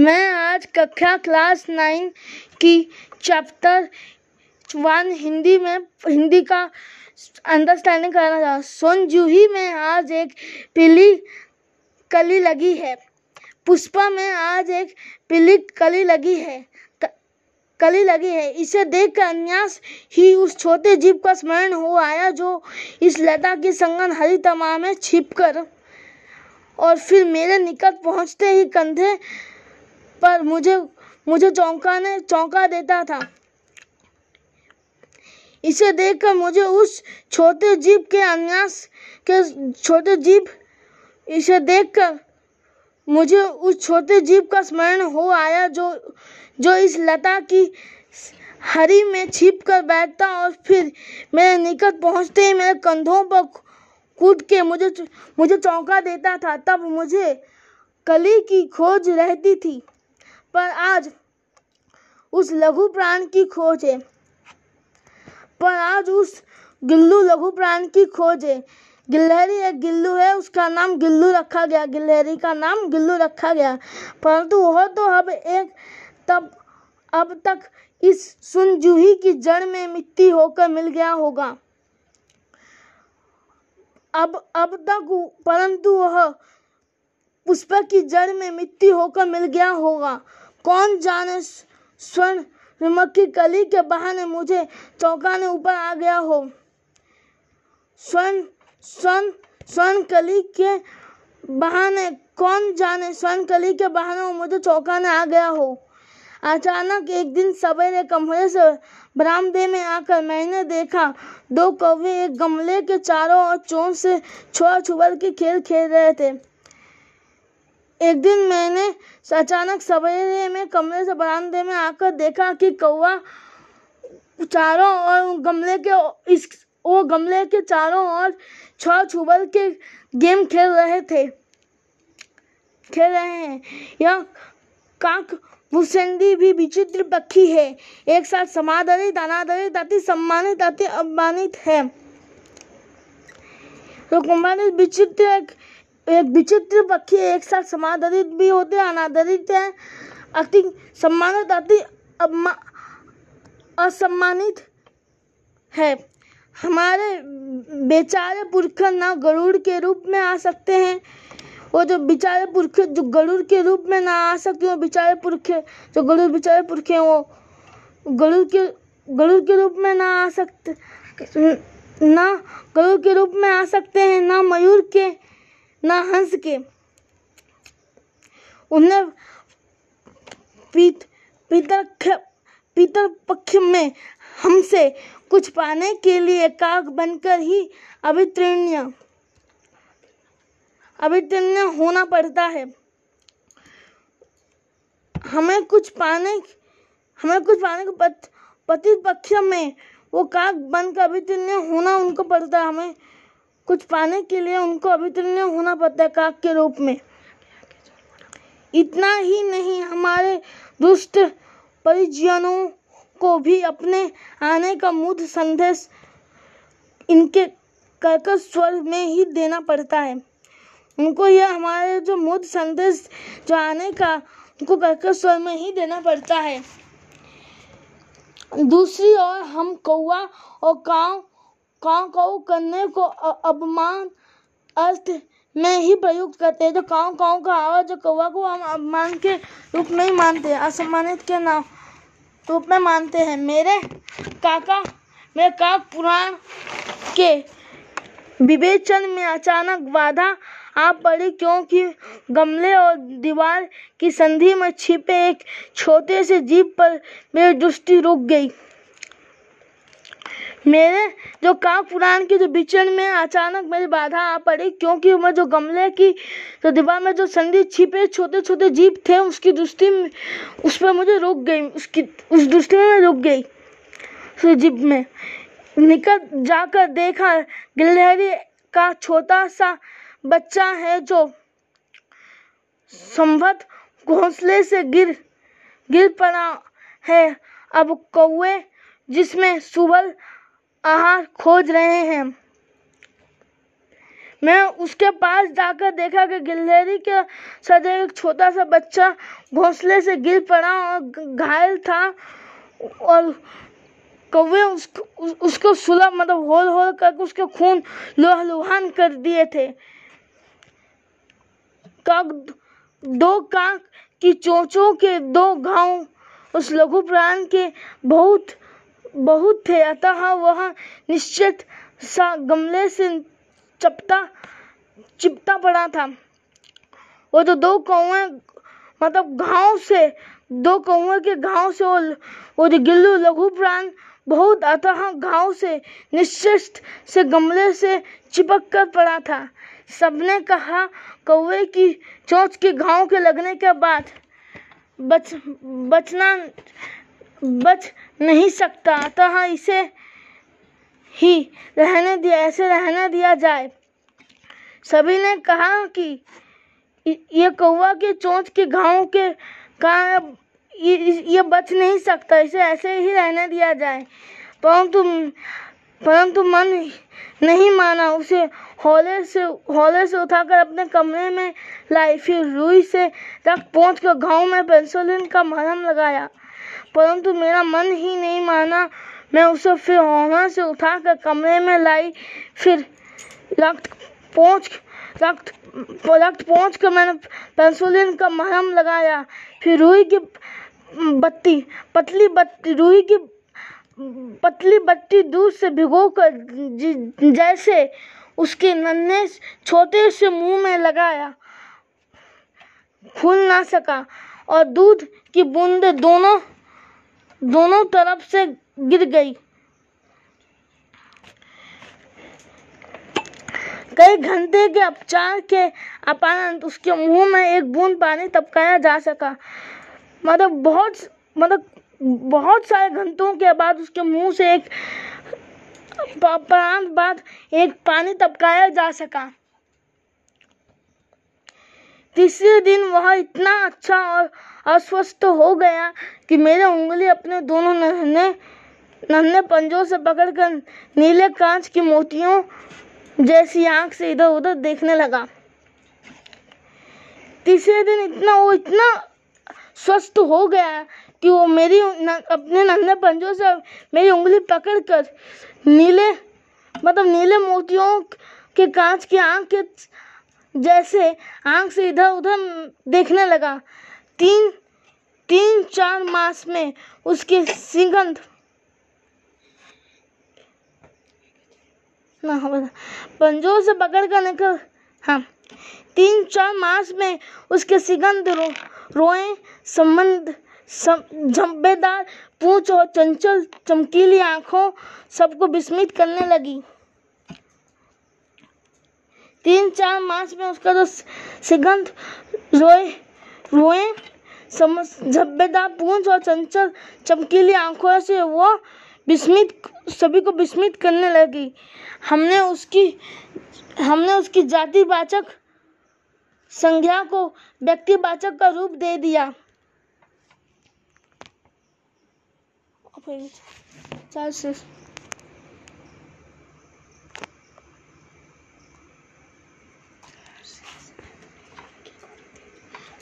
मैं आज कक्षा क्लास नाइन की चैप्टर वन हिंदी में, हिंदी का अंडरस्टैंडिंग करना चाहूँ सुन जूही में आज एक पीली कली लगी है। पुष्पा में आज एक पीली कली लगी है। कली लगी है। इसे देखकर अन्यास ही उस छोटे जीव का स्मरण हो आया जो इस लता की संगन हरी तमा में छिपकर और फिर मेरे निकट पहुँचते ही कंधे पर मुझे मुझे चौंकाने, चौंका देता था। इसे देखकर मुझे उस छोटे जीप के अन्यास, के छोटे जीप, इसे देखकर मुझे उस छोटे जीप का स्मरण हो आया जो जो इस लता की हरी में छिप कर बैठता और फिर मेरे निकट पहुँचते ही मेरे कंधों पर कूद के मुझे मुझे चौंका देता था। तब मुझे कली की खोज रहती थी। पर आज उस लघु प्राण की खोज है। पर आज उस गिल्लू लघु प्राण की खोज है। गिलहरी एक गिल्लू है, उसका नाम गिल्लू रखा गया। गिलहरी का नाम गिल्लू रखा गया। परंतु वह तो अब एक तब, अब तक इस सुनजूही की जड़ में मिट्टी होकर मिल गया होगा। अब अब तक परंतु वह पुष्प की जड़ में मिट्टी होकर मिल गया होगा। कौन जाने स्वर्ण नमक की कली के बहाने मुझे चौंकाने ऊपर आ गया हो? स्वर्ण स्वर्ण स्वर्ण कली के बहाने कौन जाने स्वर्ण कली के बहाने वो मुझे चौंकाने आ गया हो? अचानक एक दिन सवेरे कमरे से बरामदे में आकर मैंने देखा दो कौवे एक गमले के चारों ओर चोंच से छुआ छुअल के खेल खेल रहे थे। एक दिन मैंने अचानक सवेरे में कमरे से बरामदे में आकर देखा कि कौवा चारों ओर गमले के इस वो गमले के चारों ओर छुआ छुबल के गेम खेल रहे थे। खेल रहे हैं। यह काक भूसेंडी भी विचित्र पक्षी है। एक साथ समादरित अनादरित अति सम्मानित अति अपमानित है। तो कुंभारित विचित्र एक, विचित्र पक्षी एक साथ समादरित भी होते हैं अनादरित है। अति सम्मानित अति असम्मानित है। हमारे बेचारे पुरख ना गरुड़ के रूप में आ सकते हैं। वो जो बेचारे पुरखे जो गरुड़ के रूप में ना आ सकते वो बेचारे पुरखे जो गरुड़ बेचारे पुरखे वो गरुड़ के गरुड़ के रूप में ना आ सकते ना गरुड़ के रूप में आ सकते हैं ना मयूर के ना हंस के। उन्हें पीत पीतर पीतर पक्ष में हमसे कुछ पाने के लिए काक बनकर ही अभितृण्य अभितृण्य होना पड़ता है। हमें कुछ पाने हमें कुछ पाने के पत, पति पक्ष में वो काक बनकर अभितृण्य होना उनको पड़ता है। हमें कुछ पाने के लिए उनको अभितृण्य होना पड़ता है काक के रूप में। इतना ही नहीं, हमारे दुष्ट परिजनों को भी अपने आने का मुद संदेश इनके कर्कश स्वर में ही देना पड़ता है। उनको यह हमारे जो मुद संदेश जो आने का, उनको कर्कश स्वर में ही देना पड़ता है। दूसरी ओर हम कौआ और काव काव काव करने को अपमान, अर्थ में ही प्रयुक्त करते हैं। जो काव काव का आवाज़, जो कौआ को हम अपमान के रूप में ही मानते हैं, असम्मानित के नाम रूप में मानते हैं। मेरे काका, मेरे काक पुराण के विवेचन में अचानक बाधा आ पड़ी, क्योंकि गमले और दीवार की संधि में छिपे एक छोटे से जीप पर मेरी दृष्टि रुक गई। मेरे जो काक पुराण के जो विचरण में अचानक मेरी बाधा आ पड़ी, क्योंकि मैं जो गमले की, जो दीवार में जो संधि छिपे छोटे छोटे जीप थे, उसकी दृष्टि उस पर मुझे रुक गई, उसकी, उस दृष्टि में मैं रुक गई। उस जीप में निकट जाकर देखा, गिलहरी का छोटा सा बच्चा है जो संभत घोंसले से गिर गिर पड़ा है। अब कौए जिसमें सुबल आहार खोज रहे हैं। मैं उसके पास जाकर देखा कि गिलहरी के सजे एक छोटा सा बच्चा घोंसले से गिर पड़ा और घायल था और कौवे उस, उसको मतलब होल होल करके उसके खून लोहलुहान कर दिए थे। काक दो काक की चोचों के दो घाव उस लघु प्राण के बहुत बहुत थे, अतः वह निश्चित सा गमले से चपटा, चिपटा पड़ा था। वो तो दो कौए मतलब घाव से, दो कौए के घाव से वो वो जो गिल्लू लघु प्राण, बहुत, अतः घाव से निश्चित से गमले से चिपक कर पड़ा था। सबने कहा कौए की चोंच के घाव के लगने के बाद बच, बचना, बच नहीं सकता। अतः इसे ही रहने दिया ऐसे रहने दिया जाए। सभी ने कहा कि ये कौवा के चोंच के घाव के का ये, बच नहीं सकता इसे ऐसे ही रहने दिया जाए। परंतु परंतु मन नहीं माना उसे हौले से हौले से उठाकर अपने कमरे में लाई फिर रुई से तक पहुँच कर घाव में पेंसिलिन का मरहम लगाया। परंतु मेरा मन ही नहीं माना। मैं उसे फिर होना से उठाकर कमरे में लाई। फिर रक्त पहुँच रक्त रक्त पहुँच कर मैंने पेंसिलिन का मरहम लगाया। फिर रुई की बत्ती, पतली बत्ती, रुई की पतली बत्ती दूध से भिगो कर जैसे उसके नन्हे छोटे से मुँह में लगाया। खुल ना सका और दूध की बूंद दोनों दोनों तरफ़ से गिर गई। कई घंटे के उपचार के अपरांत उसके मुँह में एक बूंद पानी टपकाया जा सका। मतलब बहुत मतलब बहुत सारे घंटों के बाद उसके मुँह से एक बाद एक पानी टपकाया जा सका। तीसरे दिन वह इतना अच्छा और अस्वस्थ हो गया कि मेरे उंगली अपने दोनों नन्हे नन्हे पंजों से पकड़कर नीले कांच की मोतियों जैसी आँख से इधर उधर देखने लगा। तीसरे दिन इतना वो इतना स्वस्थ हो गया कि वो मेरी न, अपने नन्हे पंजों से मेरी उंगली पकड़कर नीले मतलब नीले मोतियों के कांच की आँख के जैसे आँख से इधर उधर देखने लगा। तीन तीन चार मास में उसकी सिगंध। पंजों से पकड़ कर निकल। हाँ। तीन चार मास में उसके सिगंध रो, रोए संबंध झम्बेदार पूछ और चंचल चमकीली आँखों सबको विस्मित करने लगी। तीन चार मास में उसका जो सिगंध रोए रोए झब्बेदार पूंछ और चंचल चमकीली आँखों से वो विस्मित, सभी को विस्मित करने लगी। हमने उसकी हमने उसकी जातिवाचक संज्ञा को व्यक्तिवाचक का रूप दे दिया। चार से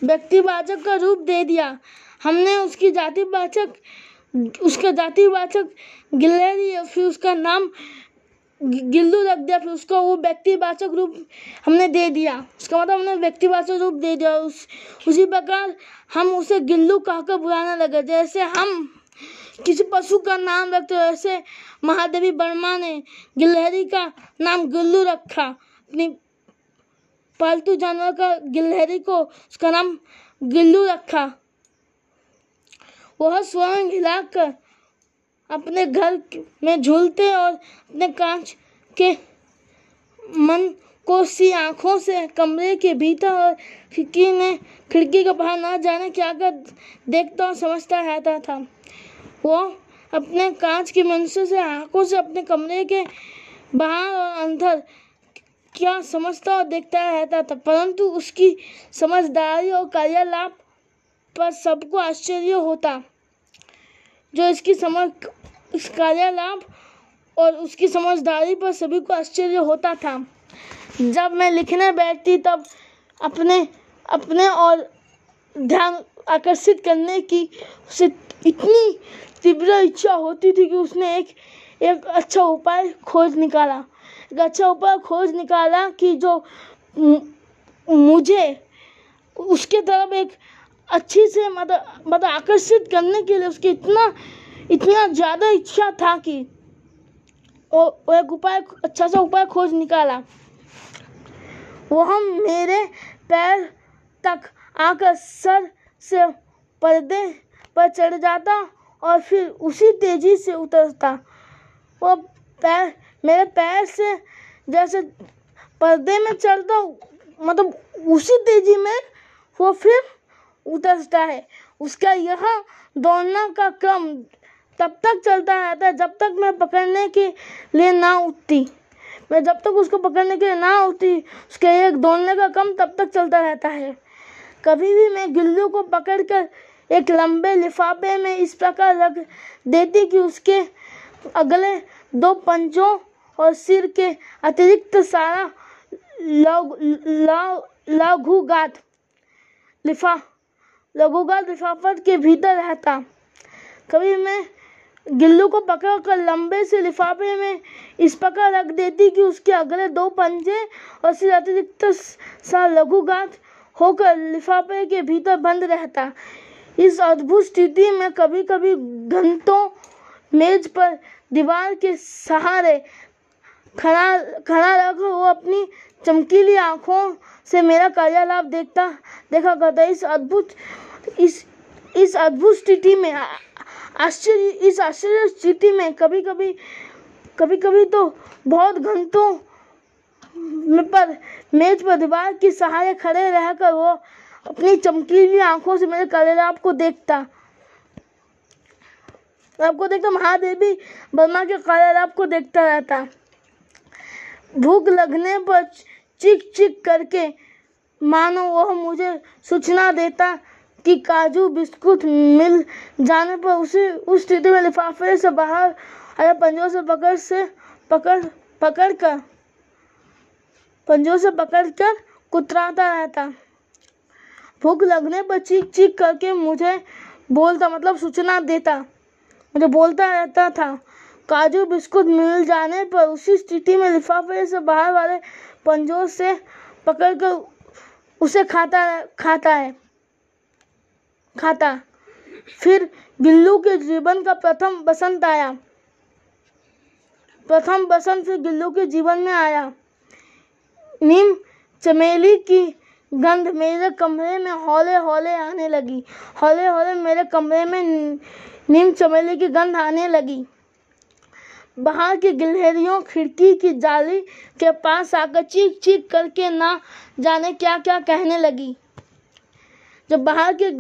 व्यक्तिवाचक का रूप दे दिया। हमने उसकी जातिवाचक उसका जातिवाचक गिलहरी फिर उसका नाम गिल्लू रख दिया, फिर उसको वो व्यक्तिवाचक रूप हमने दे दिया। उसका मतलब हमने व्यक्तिवाचक रूप दे दिया उस, उसी प्रकार हम उसे गिल्लू कहकर बुलाने लगे। जैसे हम किसी पशु का नाम रखते ऐसे महादेवी वर्मा ने गिलहरी का नाम गुल्लू रखा। अपनी पालतू जानवर का गिलहरी को उसका नाम गिल्लू रखा। वह स्वयं हिलाकर अपने घर में झूलते और अपने कांच के मन को सी आँखों से कमरे के भीतर और खिड़की ने खिड़की के बाहर ना जाने क्या कर देखता और समझता रहता था। वो अपने कांच के मंशे से आँखों से अपने कमरे के बाहर और अंदर क्या समझता और देखता रहता था, परंतु उसकी समझदारी और कार्यलाप पर सबको आश्चर्य होता। जो इसकी समझ, इस कार्यलाप और उसकी समझदारी पर सभी को आश्चर्य होता था। जब मैं लिखने बैठती, तब अपने अपने और ध्यान आकर्षित करने की उसे इतनी तीव्र इच्छा होती थी कि उसने एक एक अच्छा उपाय खोज निकाला। अच्छा उपाय खोज निकाला कि जो मुझे उसके तरफ़ एक अच्छी से मतलब मतलब आकर्षित करने के लिए उसकी इतना इतना ज़्यादा इच्छा था कि वो एक उपाय अच्छा सा उपाय खोज निकाला। वो हम मेरे पैर तक आकर सर से पर्दे पर चढ़ जाता और फिर उसी तेज़ी से उतरता। वो पैर मेरे पैर से जैसे पर्दे में चलता मतलब उसी तेज़ी में वो फिर उतरता है। उसका यह दौड़ना का क्रम तब तक चलता रहता है जब तक मैं पकड़ने के लिए ना उठती। मैं जब तक उसको पकड़ने के लिए ना उठती, उसके एक दौड़ने का क्रम तब तक चलता रहता है। कभी भी मैं गिल्लू को पकड़कर एक लंबे लिफाफे में इस प्रकार रख देती कि उसके अगले दो पंजों और सिर के अतिरिक्त सारा लघुगात, लिफा, लघुगात लिफाफत के भीतर रहता। कभी मैं गिल्लू को पकड़ कर लंबे से लिफाफे में इस प्रकार रख देती कि उसके अगले दो पंजे और सिर अतिरिक्त सा लघुगात होकर लिफाफे के भीतर बंद रहता। इस अद्भुत स्थिति में कभी कभी घंटों मेज पर दीवार के सहारे खड़ा खड़ा रख, वो अपनी चमकीली आँखों से मेरा कार्यालाप देखता, देखा करता इस अद्भुत, इस इस अद्भुत स्थिति में आश्चर्य, इस आश्चर्य स्थिति में कभी कभी कभी कभी तो बहुत घंटों पर, मेज पर दीवार के सहारे खड़े रहकर वो अपनी चमकीली आँखों से मेरे कलेराब को देखता। आपको देखता, महादेवी बर्मा के कलेराब को देखता रहता। भूख लगने पर चिक चिक करके, मानो वह मुझे सूचना देता कि काजू बिस्कुट मिल जाने पर उसे उस स्थिति में लिफाफे से बाहर आया, पंजों से पकड़ से पकड़ पकड़ कर पंजों से पकड़ कर कुतराता रहता। भूख लगने पर चीख चीख करके मुझे बोलता मतलब सूचना देता, मुझे बोलता रहता था। काजू बिस्कुट मिल जाने पर उसी स्थिति में लिफाफे से बाहर वाले पंजों से पकड़कर उसे खाता खाता है। खाता। फिर गिल्लू के जीवन का प्रथम बसंत आया। प्रथम बसंत फिर गिल्लू के जीवन में आया। नीम चमेली की गंध मेरे कमरे में हौले हौले आने लगी। हौले हौले मेरे कमरे में नीम चमेली की गंध आने लगी। बाहर की गिलहरियों, खिड़की की जाली के पास आकर चीख चीख करके ना जाने क्या क्या कहने लगी। जब बाहर के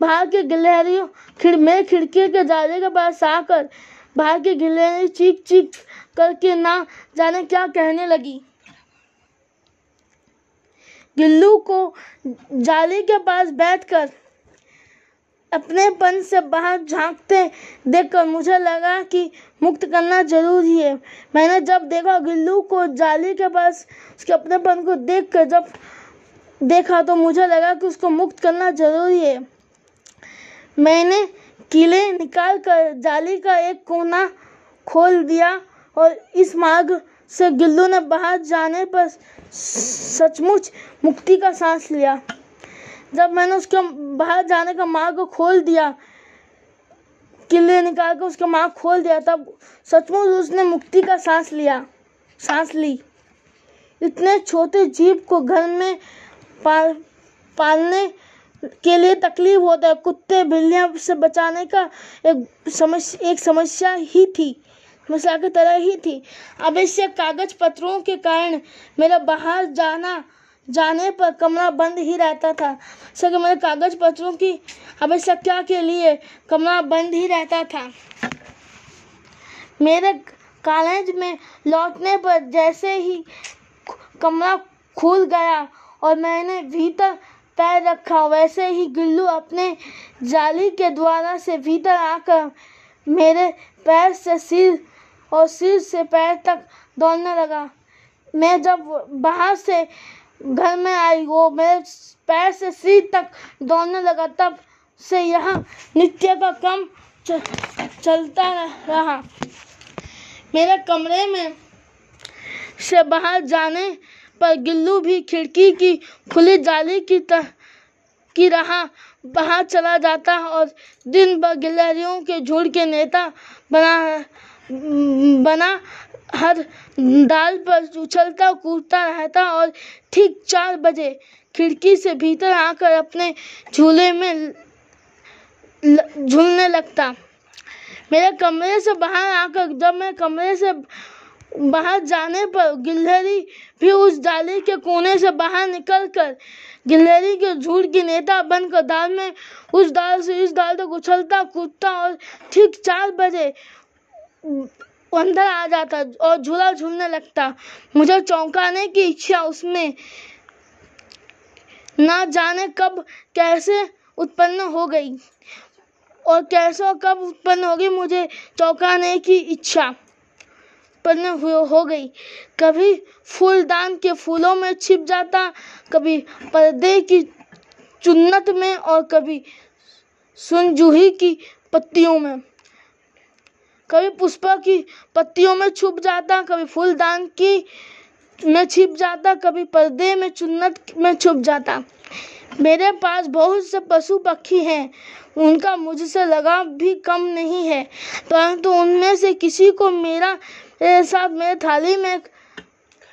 बाहर के गिलहरियों, खिड़, मेरे खिड़की के जाले के पास आकर बाहर की गिलहरी चीख चीख करके ना जाने क्या कहने लगी। गिल्लू को जाली के पास बैठकर अपने पन से बाहर झांकते देखकर मुझे लगा कि मुक्त करना ज़रूरी है। मैंने जब देखा गिल्लू को जाली के पास उसके अपनेपन को देख कर जब देखा तो मुझे लगा कि उसको मुक्त करना ज़रूरी है। मैंने किले निकाल कर जाली का एक कोना खोल दिया और इस मार्ग से गिल्लू ने बाहर जाने पर सचमुच मुक्ति का सांस लिया। जब मैंने उसके बाहर जाने का मार्ग खोल दिया, किले निकाल कर उसका मार्ग खोल दिया, तब सचमुच उसने मुक्ति का सांस लिया, सांस ली। इतने छोटे जीव को घर में पाल, पालने के लिए तकलीफ़ होता है। कुत्ते, बिल्लियाँ से बचाने का एक समस्या एक समस्या ही थी, समस्या की तरह ही थी। आवश्यक कागज़ पत्रों के कारण मेरा बाहर जाना जाने पर कमरा बंद ही रहता था। सर मेरे कागज़ पत्रों की आवश्यकता के लिए कमरा बंद ही रहता था। मेरे कॉलेज में लौटने पर जैसे ही कमरा खुल गया और मैंने भीतर पैर रखा, वैसे ही गिल्लू अपने जाली के द्वारा से भीतर आकर मेरे पैर से सिर और सिर से पैर तक दौड़ने लगा। मैं जब बाहर से घर में आई, वो मेरे पैर से सिर तक दौड़ने लगा, तब से यह नृत्य का कम चलता रहा। मेरे कमरे में से बाहर जाने पर गिल्लू भी खिड़की की खुली जाली की तरह, की राह बाहर चला जाता और दिन भर गिलहरियों के झुंड के नेता बना बना, हर डाल पर उछलता, कूदता रहता और ठीक चार बजे खिड़की से भीतर आकर अपने झूले में झूलने लगता। मेरे कमरे से बाहर आकर, जब मैं कमरे से बाहर जाने पर गिलहरी भी उस डाली के कोने से बाहर निकलकर गिलहरी के झूठ की नेता बनकर दाल में उस दाल से इस दाल तक उछलता, कूदता और ठीक चार बजे अंदर आ जाता और झूला झूलने लगता। मुझे चौंकाने की इच्छा उसमें। ना जाने कब कैसे उत्पन्न हो गई और कैसे कब उत्पन्न होगी मुझे चौंकाने की इच्छा उत्पन्न हो गई। कभी फूलदान के फूलों में छिप जाता, कभी पर्दे की चुन्नत में और कभी सुनजूही की पत्तियों में। कभी पुष्पा की पत्तियों में छुप जाता, कभी फूलदान की में छिप जाता, कभी पर्दे में चुन्नत में छुप जाता। मेरे पास बहुत से पशु पक्षी हैं, उनका मुझसे लगाव भी कम नहीं है, परंतु उनमें से किसी को मेरा, मेरे साथ मेरे थाली में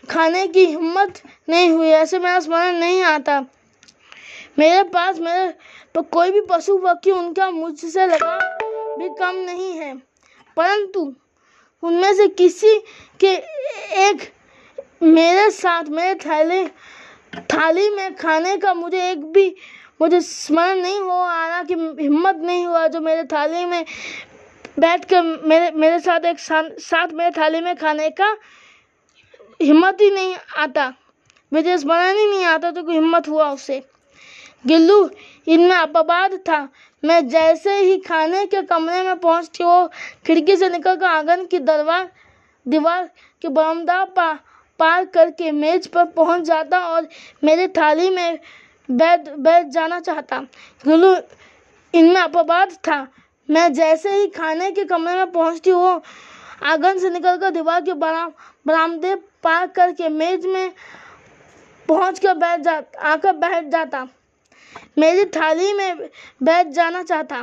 खाने की हिम्मत नहीं हुई, ऐसे मेरा स्मरण नहीं आता। मेरे पास मेरे कोई भी पशु पक्षी, उनका मुझसे लगाव भी कम नहीं है। परंतु उनमें से किसी के एक मेरे साथ, मेरे थाली थाली में खाने का मुझे एक भी, मुझे स्मरण नहीं हो आ रहा कि हिम्मत नहीं हुआ जो मेरे थाली में बैठ कर मेरे मेरे साथ एक साथ मेरे थाली में खाने का हिम्मत ही नहीं आता। मुझे स्मरण ही नहीं आता तो कोई हिम्मत हुआ उससे गिल्लू, इनमें अपवाद था। मैं जैसे ही खाने के कमरे में पहुँचती वो खिड़की से निकल कर आँगन की दरवार दीवार के बरामदा पा, पार करके मेज पर पहुँच जाता और मेरी थाली में बैठ बैठ जाना चाहता। गिल्लू, इनमें अपवाद था। मैं जैसे ही खाने के कमरे में पहुँचती वो आँगन से निकलकर दीवार के बरा, बरामदे पार करके मेज में पहुँच कर बैठ जा, आकर बैठ जाता। मेरी थाली में बैठ जाना चाहता,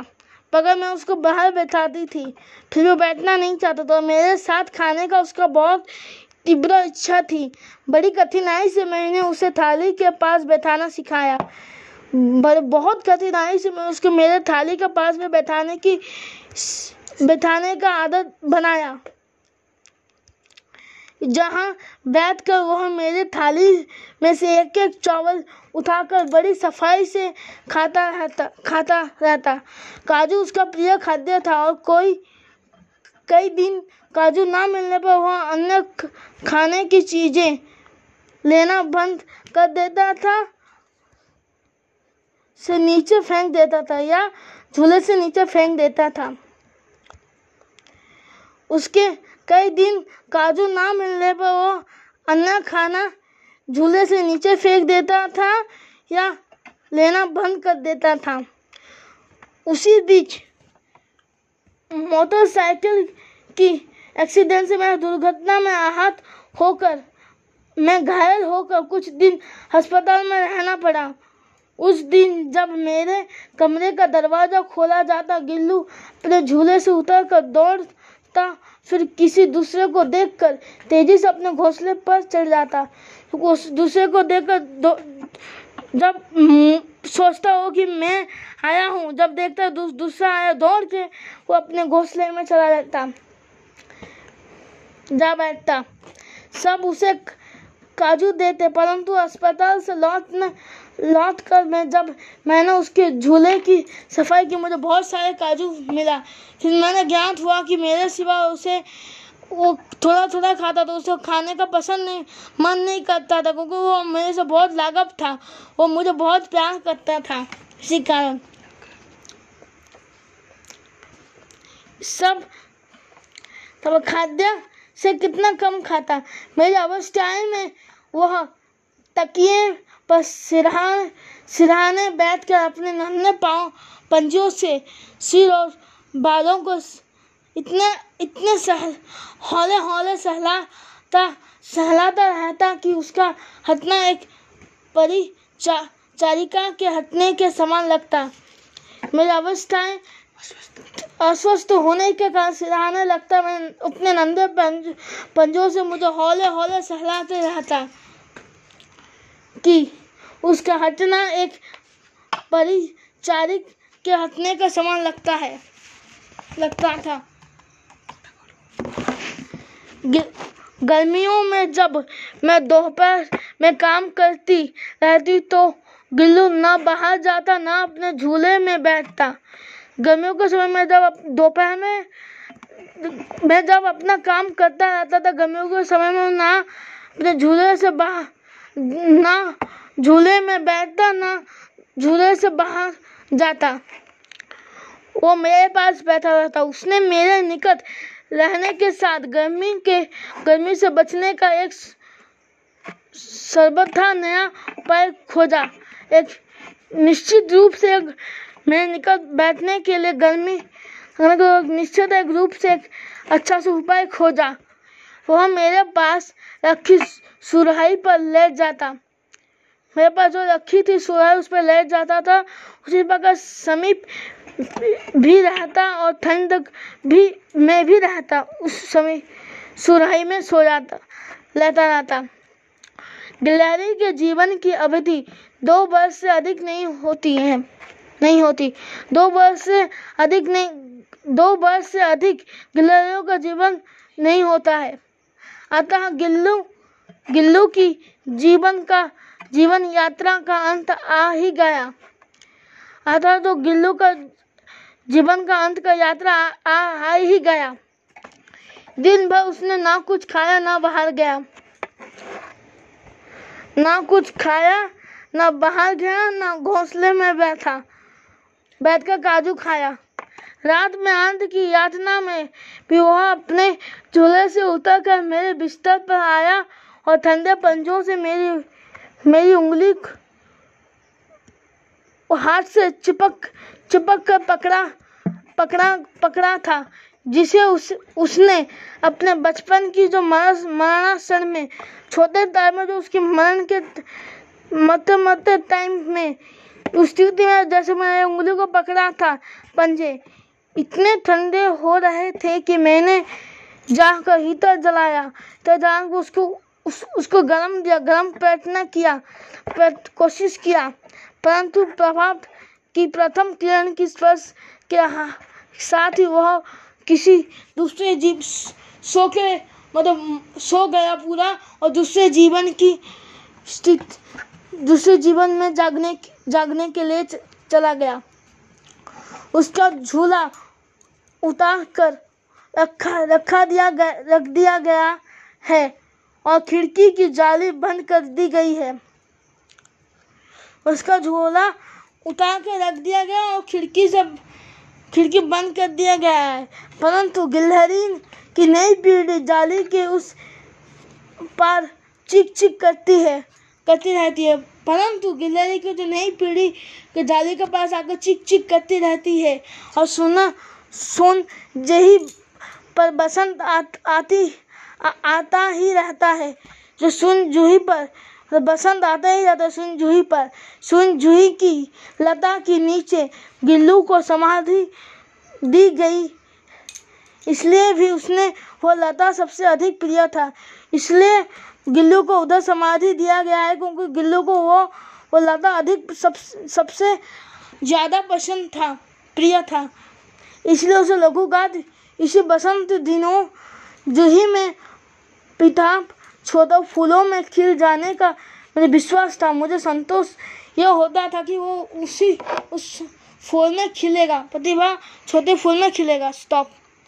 मगर मैं उसको बाहर बैठाती थी। फिर वो बैठना नहीं चाहता तो मेरे साथ खाने का उसका बहुत तीव्र इच्छा थी। बड़ी कठिनाई से मैंने उसे थाली के पास बैठाना सिखाया। बहुत कठिनाई से मैं उसको मेरे थाली के पास में बैठाने की बैठाने का आदत बनाया। जहाँ बैठ कर वह मेरे थाली में से एक एक चावल उठाकर बड़ी सफ़ाई से खाता रहता खाता रहता। काजू उसका प्रिय खाद्य था और कोई, कई दिन काजू ना मिलने पर वह अन्य खाने की चीज़ें लेना बंद कर देता था, से नीचे फेंक देता था या झूले से नीचे फेंक देता था। उसके कई दिन काजू ना मिलने पर वो अन्ना खाना झूले से नीचे फेंक देता था या लेना बंद कर देता था। उसी बीच मोटरसाइकिल की एक्सीडेंट से मैं दुर्घटना में आहत होकर, मैं घायल होकर कुछ दिन अस्पताल में रहना पड़ा। उस दिन जब मेरे कमरे का दरवाज़ा खोला जाता, गिल्लू अपने झूले से उतर कर दौड़ता फिर किसी दूसरे को देखकर तेज़ी से अपने घोंसले पर चढ़ जाता। उस दूसरे को देखकर जब सोचता हो कि मैं आया हूँ जब देखता दू, दूसरा आया दौड़ के वो अपने घोंसले में चला जाता। जा बैठता। सब उसे काजू देते परंतु अस्पताल से लौटने लौट कर मैं जब मैंने उसके झूले की सफ़ाई की, मुझे बहुत सारे काजू मिला। फिर मैंने ज्ञात हुआ कि मेरे सिवा उसे वो थोड़ा थोड़ा खाता था, उसे खाने का पसंद नहीं, मन नहीं करता था, क्योंकि वो मेरे से बहुत लागप था, वो मुझे बहुत प्यार करता था, इसी कारण। सब तब खाद्य से कितना कम खाता। मेरी अवस्थाएँ में वह तकिए पर सिरहाने सिरहाने बैठ कर अपने नन्हे पाँव पंजों से सिर और बालों को इतने इतने सह हौले हौले सहलाता सहलाता रहता कि उसका हटना एक परी चा, चारिका के हटने के समान लगता। मेरी अवस्थाएँ अस्वस्थ होने के कारण सिरहाने लगता मैं अपने नंदे पंज पंजों से मुझे हौले हौले सहलाते रहता कि उसका हटना एक परिचारिक के हटने का समान लगता है, लगता था। गर्मियों में जब मैं दोपहर में काम करती रहती तो गिल्लू ना बाहर जाता, ना अपने झूले में बैठता। गर्मियों के समय में जब दोपहर में, मैं जब अपना काम करता रहता था, गर्मियों के समय में ना अपने झूले से बाहर, ना झूले में बैठता ना, झूले से बाहर जाता। वो मेरे पास बैठा रहता। उसने मेरे निकट रहने के साथ गर्मी के, गर्मी से बचने का एक सर्वथा नया उपाय खोजा। एक निश्चित रूप से मेरे निकट बैठने के लिए गर्मी निश्चित एक रूप से एक अच्छा सा उपाय खोजा। वह मेरे पास रखी सुरहाई पर ले जाता। मेरे पास जो रखी थी सुरहाई उस पर लेट जाता था। उसी प्रकार समीप भी रहता और ठंड भी, में भी रहता। उस समय सुरहाई में सो जाता लेता रहता। गिलहरी के जीवन की अवधि दो वर्ष से अधिक नहीं होती है, नहीं होती। दो वर्ष से अधिक नहीं, दो वर्ष से अधिक गिलहरियों का जीवन नहीं होता है। अतः गिल्लू गिल्लू की जीवन का जीवन यात्रा का अंत आ ही गया। अतः तो गिल्लू का जीवन का अंत का यात्रा आ, आ ही गया। दिन भर उसने ना कुछ खाया ना बाहर गया। ना कुछ खाया ना बाहर गया ना घोंसले में बैठा बैठकर काजू खाया। रात में अंत की यातना में भी वह अपने चूल्हे से उतर कर मेरे बिस्तर पर आया और ठंडे पंजों से मेरी मेरी उंगली हाथ से चिपक चिपक कर पकड़ा पकड़ा पकड़ा था, जिसे उस, उसने अपने बचपन की जो मरणाक्षण में, छोटे टाइम में जो उसकी मरण के मत मत टाइम में, उस स्थिति में जैसे मैंने उंगली को पकड़ा था, पंजे, इतने ठंडे हो रहे थे कि मैंने जाकर हीटर जलाया तो जाकर उसको उस, उसको गर्म दिया गर्म प्रयत्न किया कोशिश किया परंतु प्रभाव की प्रथम किरण की स्पर्श के साथ ही वह किसी दूसरे जीव सो के मतलब सो गया पूरा और दूसरे जीवन की स्थिति दूसरे जीवन में जागने जागने के लिए चला गया। उसका झूला उतार कर रखा रखा दिया गया रख दिया गया है। और खिड़की की जाली बंद कर दी गई है। उसका झोला उठा के रख दिया गया और खिड़की से खिड़की बंद कर दिया गया है। परंतु गिलहरी की नई पीढ़ी जाली के उस पार चिक चिक करती है करती रहती है। परंतु गिलहरी की जो नई पीढ़ी के जाली के पास आकर चिक चिक करती रहती है और सुना सुन जही पर बसंत आ, आती आता ही रहता है। जो सुन जूही पर, बसंत आता ही रहता है सुन जूही पर। सुन जूही की लता के नीचे गिल्लू को समाधि दी गई। इसलिए भी उसने, वो लता सबसे अधिक प्रिय था। इसलिए गिल्लू को उधर समाधि दिया गया है, क्योंकि गिल्लू को वो वो लता अधिक सब, सबसे ज़्यादा पसंद था, प्रिय था। इसलिए उसे लघु गाद इसी बसंत दिनों, जूही में पिता छोटा फूलों में खिल जाने का मुझे विश्वास था, मुझे संतोष यह होता था कि वो उसी, उस फूल में खिलेगा। प्रतिभा, छोटे फूल में खिलेगा। स्टॉप